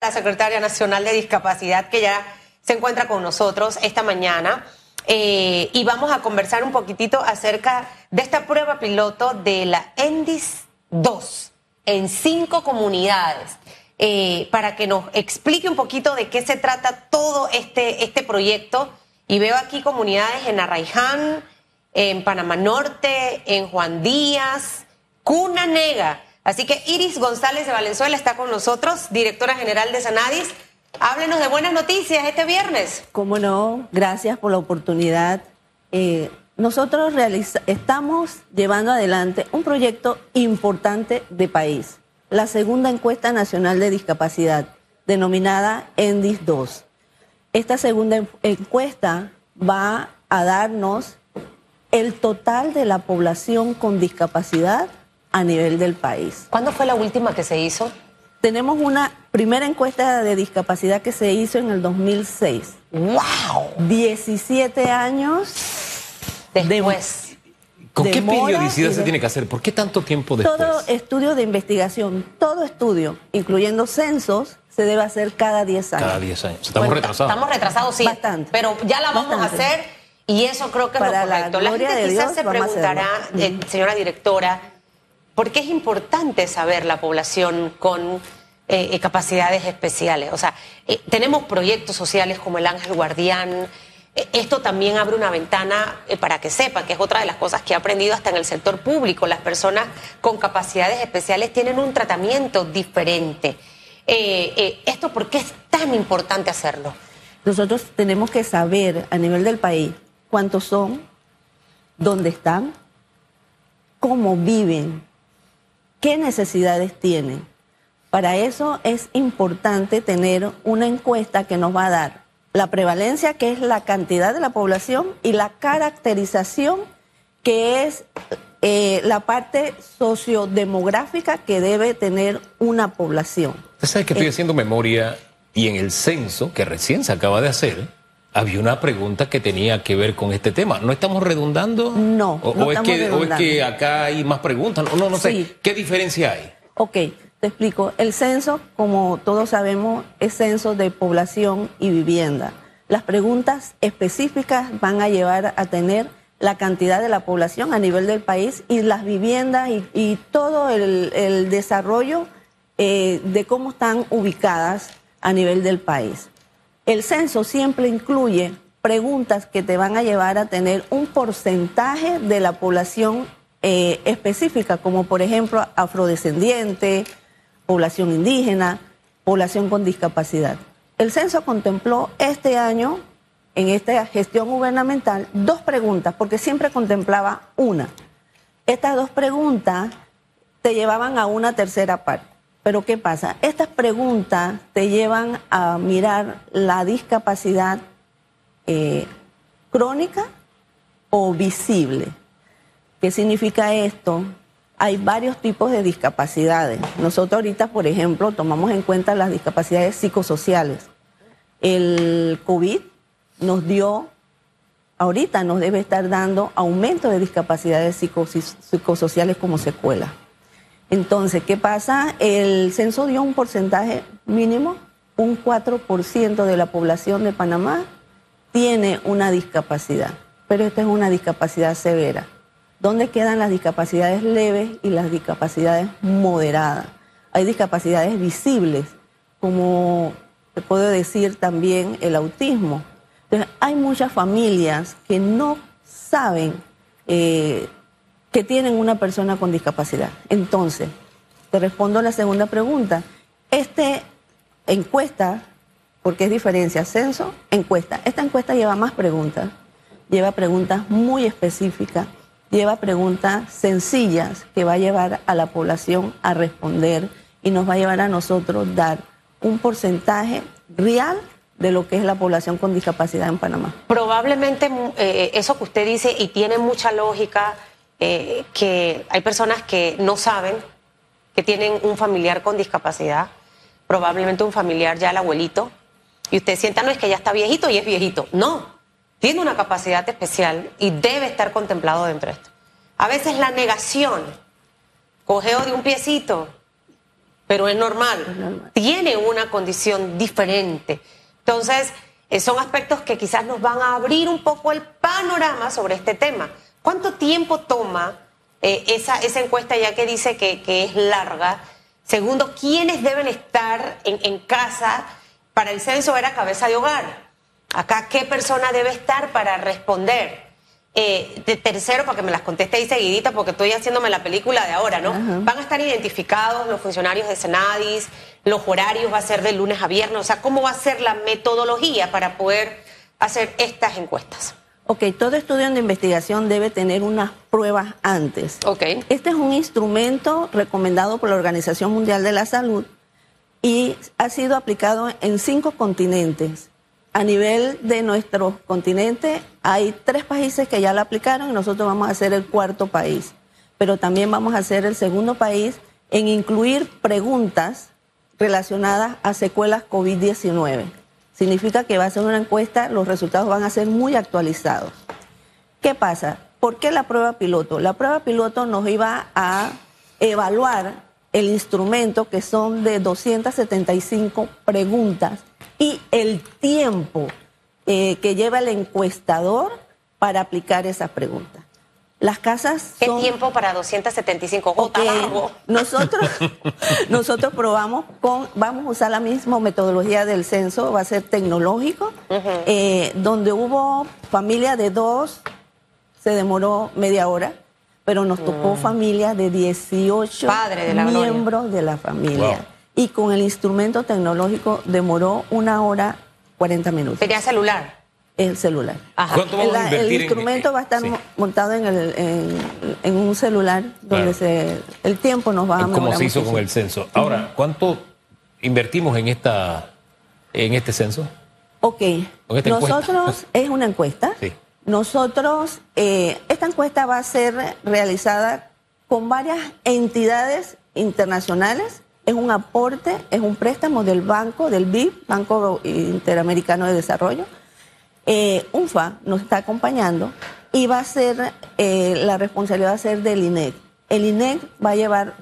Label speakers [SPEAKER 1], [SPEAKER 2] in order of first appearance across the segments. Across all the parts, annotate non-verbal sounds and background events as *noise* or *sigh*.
[SPEAKER 1] la secretaria nacional de discapacidad que ya se encuentra con nosotros esta mañana. Eh, y vamos a conversar un poquitito acerca de esta prueba piloto de la ENDIS 2 en cinco comunidades. Eh, para que nos explique un poquito de qué se trata todo este, este proyecto. Y veo aquí comunidades en Arraiján, en Panamá Norte, en Juan Díaz, Cuna Nega. Así que Iris González de Valenzuela está con nosotros, directora general de Sanadis. Háblenos de buenas noticias este viernes.
[SPEAKER 2] Cómo no, gracias por la oportunidad. Eh, nosotros estamos llevando adelante un proyecto importante de país, la segunda encuesta nacional de discapacidad, denominada ENDIS 2. Esta segunda encuesta va a darnos el total de la población con discapacidad a nivel del país.
[SPEAKER 1] ¿Cuándo fue la última que se hizo?
[SPEAKER 2] Tenemos una primera encuesta de discapacidad que se hizo en el 2006.
[SPEAKER 1] ¡Wow!
[SPEAKER 2] 17 años
[SPEAKER 1] después.
[SPEAKER 3] ¿Con qué periodicidad se tiene que hacer? ¿Por qué tanto tiempo después?
[SPEAKER 2] Todo estudio de investigación, todo estudio, incluyendo censos, se debe hacer cada 10 años.
[SPEAKER 3] Cada 10 años. Estamos retrasados.
[SPEAKER 1] Estamos retrasados, sí. Bastante. Pero ya la vamos a hacer y eso creo que es lo correcto. La, gente quizás se preguntará, eh, señora directora, ¿por qué es importante saber la población con eh, eh, capacidades especiales? O sea, tenemos proyectos sociales como el Ángel Guardián. Esto también abre una ventana para que sepa, que es otra de las cosas que he aprendido hasta en el sector público. Las personas con capacidades especiales tienen un tratamiento diferente. ¿Esto por qué es tan importante hacerlo?
[SPEAKER 2] Nosotros tenemos que saber a nivel del país cuántos son, dónde están, cómo viven, qué necesidades tienen. Para eso es importante tener una encuesta que nos va a dar la prevalencia, que es la cantidad de la población, y la caracterización, que es eh, la parte sociodemográfica que debe tener una población.
[SPEAKER 3] Usted sabe que estoy eh, haciendo memoria y en el censo que recién se acaba de hacer, había una pregunta que tenía que ver con este tema. ¿No estamos redundando?
[SPEAKER 2] No.
[SPEAKER 3] ¿O,
[SPEAKER 2] no
[SPEAKER 3] es, que, o es que acá hay más preguntas? No, no, sé. ¿Qué diferencia hay?
[SPEAKER 2] Ok, te explico. El censo, como todos sabemos, es censo de población y vivienda. Las preguntas específicas van a llevar a tener la cantidad de la población a nivel del país y las viviendas y, todo el, desarrollo eh, de cómo están ubicadas a nivel del país. El censo siempre incluye preguntas que te van a llevar a tener un porcentaje de la población eh, específica, como por ejemplo afrodescendiente, población indígena, población con discapacidad. El censo contempló este año, en esta gestión gubernamental, dos preguntas, porque siempre contemplaba una. Estas dos preguntas te llevaban a una tercera parte. Pero ¿qué pasa? Estas preguntas te llevan a mirar la discapacidad eh, crónica o visible. ¿Qué significa esto? Hay varios tipos de discapacidades. Nosotros ahorita, por ejemplo, tomamos en cuenta las discapacidades psicosociales. El COVID nos dio, ahorita nos debe estar dando aumento de discapacidades psicosociales como secuela. Entonces, ¿qué pasa? El censo dio un porcentaje mínimo, un 4% de la población de Panamá tiene una discapacidad, pero esta es una discapacidad severa. ¿Dónde quedan las discapacidades leves y las discapacidades moderadas? Hay discapacidades visibles, como te puedo decir también el autismo. Entonces, hay muchas familias que no saben eh, que tienen una persona con discapacidad. Entonces, te respondo la segunda pregunta. Esta encuesta, porque es diferencia, censo, encuesta. Esta encuesta lleva más preguntas, lleva preguntas muy específicas, lleva preguntas sencillas que va a llevar a la población a responder y nos va a llevar a nosotros dar un porcentaje real de lo que es la población con discapacidad en Panamá.
[SPEAKER 1] Probablemente eh, eso que usted dice y tiene mucha lógica eh, que hay personas que no saben que tienen un familiar con discapacidad, probablemente un familiar ya el abuelito, y usted sienta, no es que ya está viejito y es viejito. No, tiene una capacidad especial y debe estar contemplado dentro de esto. A veces la negación, cogeo de un piecito, pero es normal. Tiene una condición diferente. Entonces, eh, son aspectos que quizás nos van a abrir un poco el panorama sobre este tema. ¿Cuánto tiempo toma eh, esa, esa encuesta ya que dice que, que es larga? Segundo, ¿quiénes deben estar en, en casa? Para el censo era cabeza de hogar. Acá, ¿qué persona debe estar para responder? Eh, de tercero, para que me las conteste ahí seguidita, porque estoy haciéndome la película de ahora, ¿no? Van a estar identificados los funcionarios de Senadis, los horarios va a ser de lunes a viernes, o sea, ¿cómo va a ser la metodología para poder hacer estas encuestas?
[SPEAKER 2] Ok, todo estudio de investigación debe tener unas pruebas antes.
[SPEAKER 1] Ok.
[SPEAKER 2] Este es un instrumento recomendado por la Organización Mundial de la Salud y ha sido aplicado en cinco continentes. A nivel de nuestro continente hay tres países que ya lo aplicaron y nosotros vamos a ser el cuarto país. Pero también vamos a ser el segundo país en incluir preguntas relacionadas a secuelas COVID-19. Significa que va a ser una encuesta, los resultados van a ser muy actualizados. ¿Qué pasa? ¿Por qué la prueba piloto? La prueba piloto nos iba a evaluar el instrumento que son de 275 preguntas y el tiempo eh, que lleva el encuestador para aplicar esas preguntas. Las casas
[SPEAKER 1] ¿Qué tiempo para 275?
[SPEAKER 2] Okay. Nosotros, *laughs* nosotros probamos con, vamos a usar la misma metodología del censo, va a ser tecnológico, eh, donde hubo familia de dos, se demoró media hora, pero nos tocó mm. familia de 18 miembros de la familia y con el instrumento tecnológico demoró una hora 40 minutos.
[SPEAKER 1] ¿Tenía celular?
[SPEAKER 2] El celular.
[SPEAKER 3] ¿Cuánto vamos a
[SPEAKER 2] el instrumento va a estar montado en, el, en, un celular donde se, el tiempo nos va a
[SPEAKER 3] Como se hizo con el censo. Ahora, ¿cuánto invertimos en esta en este censo?
[SPEAKER 2] Ok. Nosotros, es una encuesta.
[SPEAKER 3] Sí.
[SPEAKER 2] Nosotros, eh, esta encuesta va a ser realizada con varias entidades internacionales es un aporte, es un préstamo del banco, del BID, Banco Interamericano de Desarrollo. Eh, UNFA nos está acompañando y va a ser, eh, la responsabilidad va a ser del INEC. El INEC va a llevar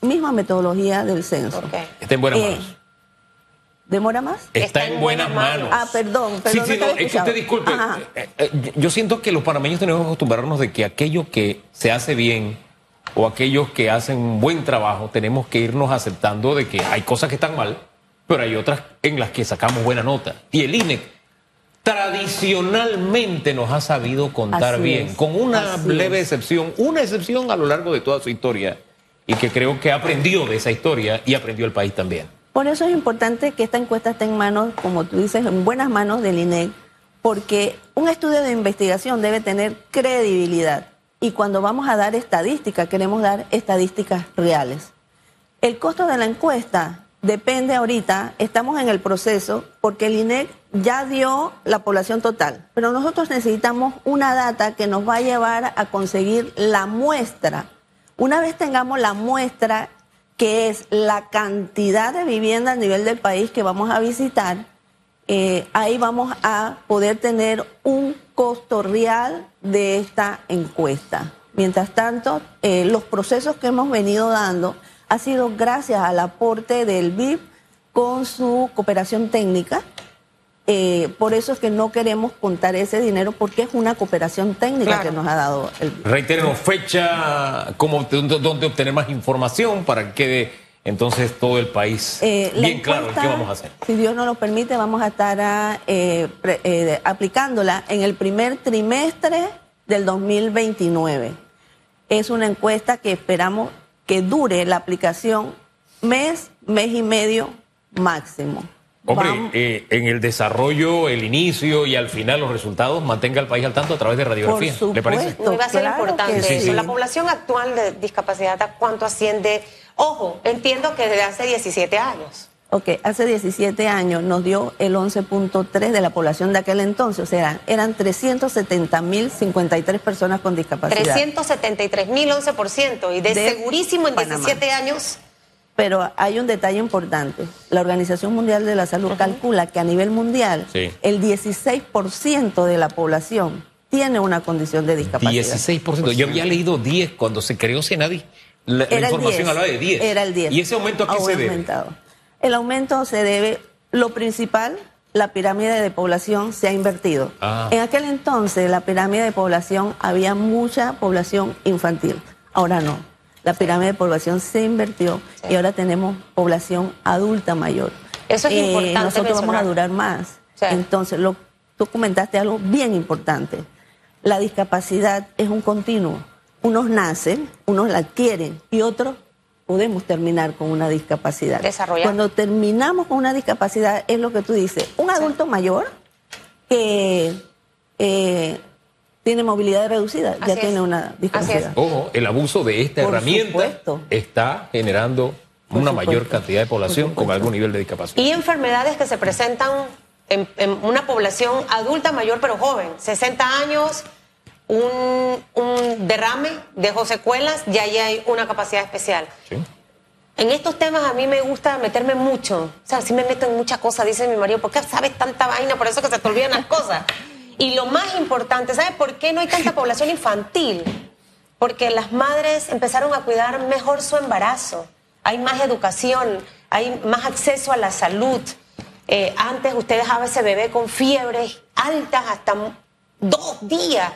[SPEAKER 2] misma metodología del censo.
[SPEAKER 3] Está en buenas eh, manos.
[SPEAKER 2] ¿Demora más?
[SPEAKER 3] Está, en buenas manos.
[SPEAKER 2] Ah, perdón.
[SPEAKER 3] perdón sí, sí, no, es que usted disculpe. yo siento que los panameños tenemos que acostumbrarnos de que aquello que se hace bien o aquellos que hacen un buen trabajo, tenemos que irnos aceptando de que hay cosas que están mal, pero hay otras en las que sacamos buena nota. Y el INE tradicionalmente nos ha sabido contar bien, con una leve excepción, una excepción a lo largo de toda su historia, y que creo que aprendió de esa historia y aprendió el país también.
[SPEAKER 2] Por eso es importante que esta encuesta esté en manos, como tú dices, en buenas manos del INE, porque un estudio de investigación debe tener credibilidad y cuando vamos a dar estadísticas, queremos dar estadísticas reales. El costo de la encuesta depende ahorita, estamos en el proceso, porque el INEC ya dio la población total, pero nosotros necesitamos una data que nos va a llevar a conseguir la muestra. Una vez tengamos la muestra, que es la cantidad de vivienda a nivel del país que vamos a visitar, eh, ahí vamos a poder tener un costo real de esta encuesta. Mientras tanto, eh, los procesos que hemos venido dando ha sido gracias al aporte del BIP con su cooperación técnica. Eh, por eso es que no queremos contar ese dinero porque es una cooperación técnica que nos ha dado el BIP.
[SPEAKER 3] Reiterenos fecha, cómo, dónde obtener más información para que quede entonces todo el país eh, bien claro qué vamos a hacer.
[SPEAKER 2] Si Dios nos lo permite, vamos a estar eh, aplicándola en el primer trimestre del 2029. Es una encuesta que esperamos que dure la aplicación mes, mes y medio máximo.
[SPEAKER 3] Hombre, en el desarrollo, el inicio y al final los resultados, mantenga al país al tanto a través de radiografía.
[SPEAKER 2] ¿Le parece?
[SPEAKER 1] va a ser importante La población actual de discapacidad, ¿cuánto asciende? Ojo, entiendo que desde hace 17 años.
[SPEAKER 2] Ok, hace 17 años nos dio el 11.3 de la población de aquel entonces, o sea, eran 370.053 personas con discapacidad.
[SPEAKER 1] 373.000, 11%, y de, segurísimo en 17 años.
[SPEAKER 2] Pero hay un detalle importante. La Organización Mundial de la Salud calcula que a nivel mundial el 16% de la población tiene una condición de discapacidad.
[SPEAKER 3] 16%. Yo había leído 10 cuando se creó Senadi la, información
[SPEAKER 2] 10.
[SPEAKER 3] hablaba de 10.
[SPEAKER 2] Era el 10.
[SPEAKER 3] ¿Y ese aumento a qué
[SPEAKER 2] Ha
[SPEAKER 3] se debe?
[SPEAKER 2] aumentado. El aumento se debe, lo principal, la pirámide de población se ha invertido.
[SPEAKER 3] Ah.
[SPEAKER 2] En aquel entonces, la pirámide de población, había mucha población infantil. Ahora no. La pirámide de población se invirtió
[SPEAKER 1] Sí.
[SPEAKER 2] y ahora tenemos población adulta mayor. Eh,
[SPEAKER 1] Eso es importante
[SPEAKER 2] Nosotros vamos a durar más.
[SPEAKER 1] Sí.
[SPEAKER 2] Entonces, lo, tú comentaste algo bien importante. La discapacidad es un continuo. Unos nacen, unos la adquieren y otros podemos terminar con una discapacidad.
[SPEAKER 1] Desarrollar.
[SPEAKER 2] Cuando terminamos con una discapacidad es lo que tú dices. Un adulto mayor que eh, tiene movilidad reducida
[SPEAKER 1] Así
[SPEAKER 2] ya
[SPEAKER 1] es.
[SPEAKER 2] tiene una
[SPEAKER 1] Así es.
[SPEAKER 2] discapacidad.
[SPEAKER 3] Ojo, el abuso de esta
[SPEAKER 2] Por
[SPEAKER 3] herramienta
[SPEAKER 2] supuesto.
[SPEAKER 3] está generando
[SPEAKER 2] Por
[SPEAKER 3] una
[SPEAKER 2] supuesto.
[SPEAKER 3] mayor cantidad de población con algún nivel de discapacidad.
[SPEAKER 1] Y enfermedades que se presentan en, en una población adulta mayor pero joven, 60 años, un, un derrame, dejó secuelas, ya ahí hay una capacidad especial.
[SPEAKER 3] Sí.
[SPEAKER 1] En estos temas a mí me gusta meterme mucho. O sea, sí me meto en muchas cosas, dice mi marido. ¿Por qué sabes tanta vaina? Por eso que se te olvidan las cosas. Y lo más importante, ¿sabes por qué no hay tanta población infantil? Porque las madres empezaron a cuidar mejor su embarazo. Hay más educación, hay más acceso a la salud. Eh, antes usted dejaba ese bebé con fiebres altas hasta dos días.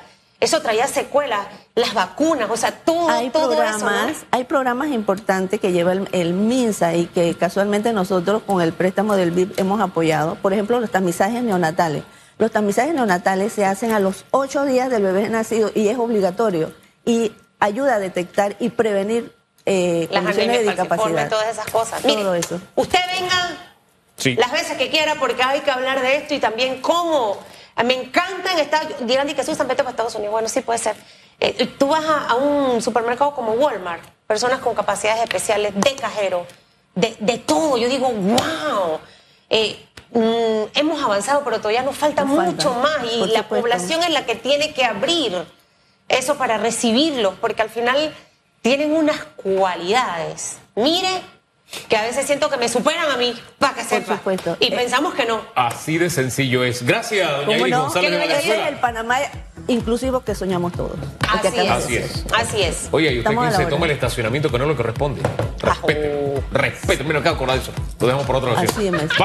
[SPEAKER 1] Eso traía secuelas, las vacunas, o sea, todo,
[SPEAKER 2] hay
[SPEAKER 1] todo
[SPEAKER 2] programas,
[SPEAKER 1] eso. ¿no?
[SPEAKER 2] hay programas importantes que lleva el, el MINSA y que casualmente nosotros con el préstamo del BIP hemos apoyado. Por ejemplo, los tamizajes neonatales. Los tamizajes neonatales se hacen a los ocho días del bebé nacido y es obligatorio y ayuda a detectar y prevenir eh,
[SPEAKER 1] las
[SPEAKER 2] condiciones de discapacidad.
[SPEAKER 1] todas esas cosas.
[SPEAKER 2] Todo
[SPEAKER 1] Mire,
[SPEAKER 2] eso.
[SPEAKER 1] Usted venga
[SPEAKER 3] Sí.
[SPEAKER 1] las veces que quiera porque hay que hablar de esto y también cómo. Me encantan estar. Dirán que Jesús vete para Estados Unidos. Bueno, sí puede ser. Eh, tú vas a, a un supermercado como Walmart, personas con capacidades especiales de cajero, de, de todo. Yo digo, wow. Eh, mm, hemos avanzado, pero todavía nos falta
[SPEAKER 2] Nos falta,
[SPEAKER 1] mucho más y la
[SPEAKER 2] supuesto.
[SPEAKER 1] población es la que tiene que abrir eso para recibirlos, porque al final tienen unas cualidades. Mire, que a veces siento que me superan a mí, para que sepa.
[SPEAKER 2] supuesto.
[SPEAKER 1] Y
[SPEAKER 2] Eh,
[SPEAKER 1] pensamos que no.
[SPEAKER 3] Así de sencillo es. Gracias, doña
[SPEAKER 2] ¿Cómo
[SPEAKER 3] Iris
[SPEAKER 2] no?
[SPEAKER 3] González de
[SPEAKER 1] Que no
[SPEAKER 2] el Panamá inclusivo que soñamos todos. que
[SPEAKER 1] Así es.
[SPEAKER 3] Así es.
[SPEAKER 1] Así es.
[SPEAKER 3] Oye, y usted
[SPEAKER 2] Estamos
[SPEAKER 3] que se toma el estacionamiento que no es lo que responde. Respete. Respete. Mira, me acabo de acordar de eso. Lo dejamos por otra ocasión.
[SPEAKER 2] Así es.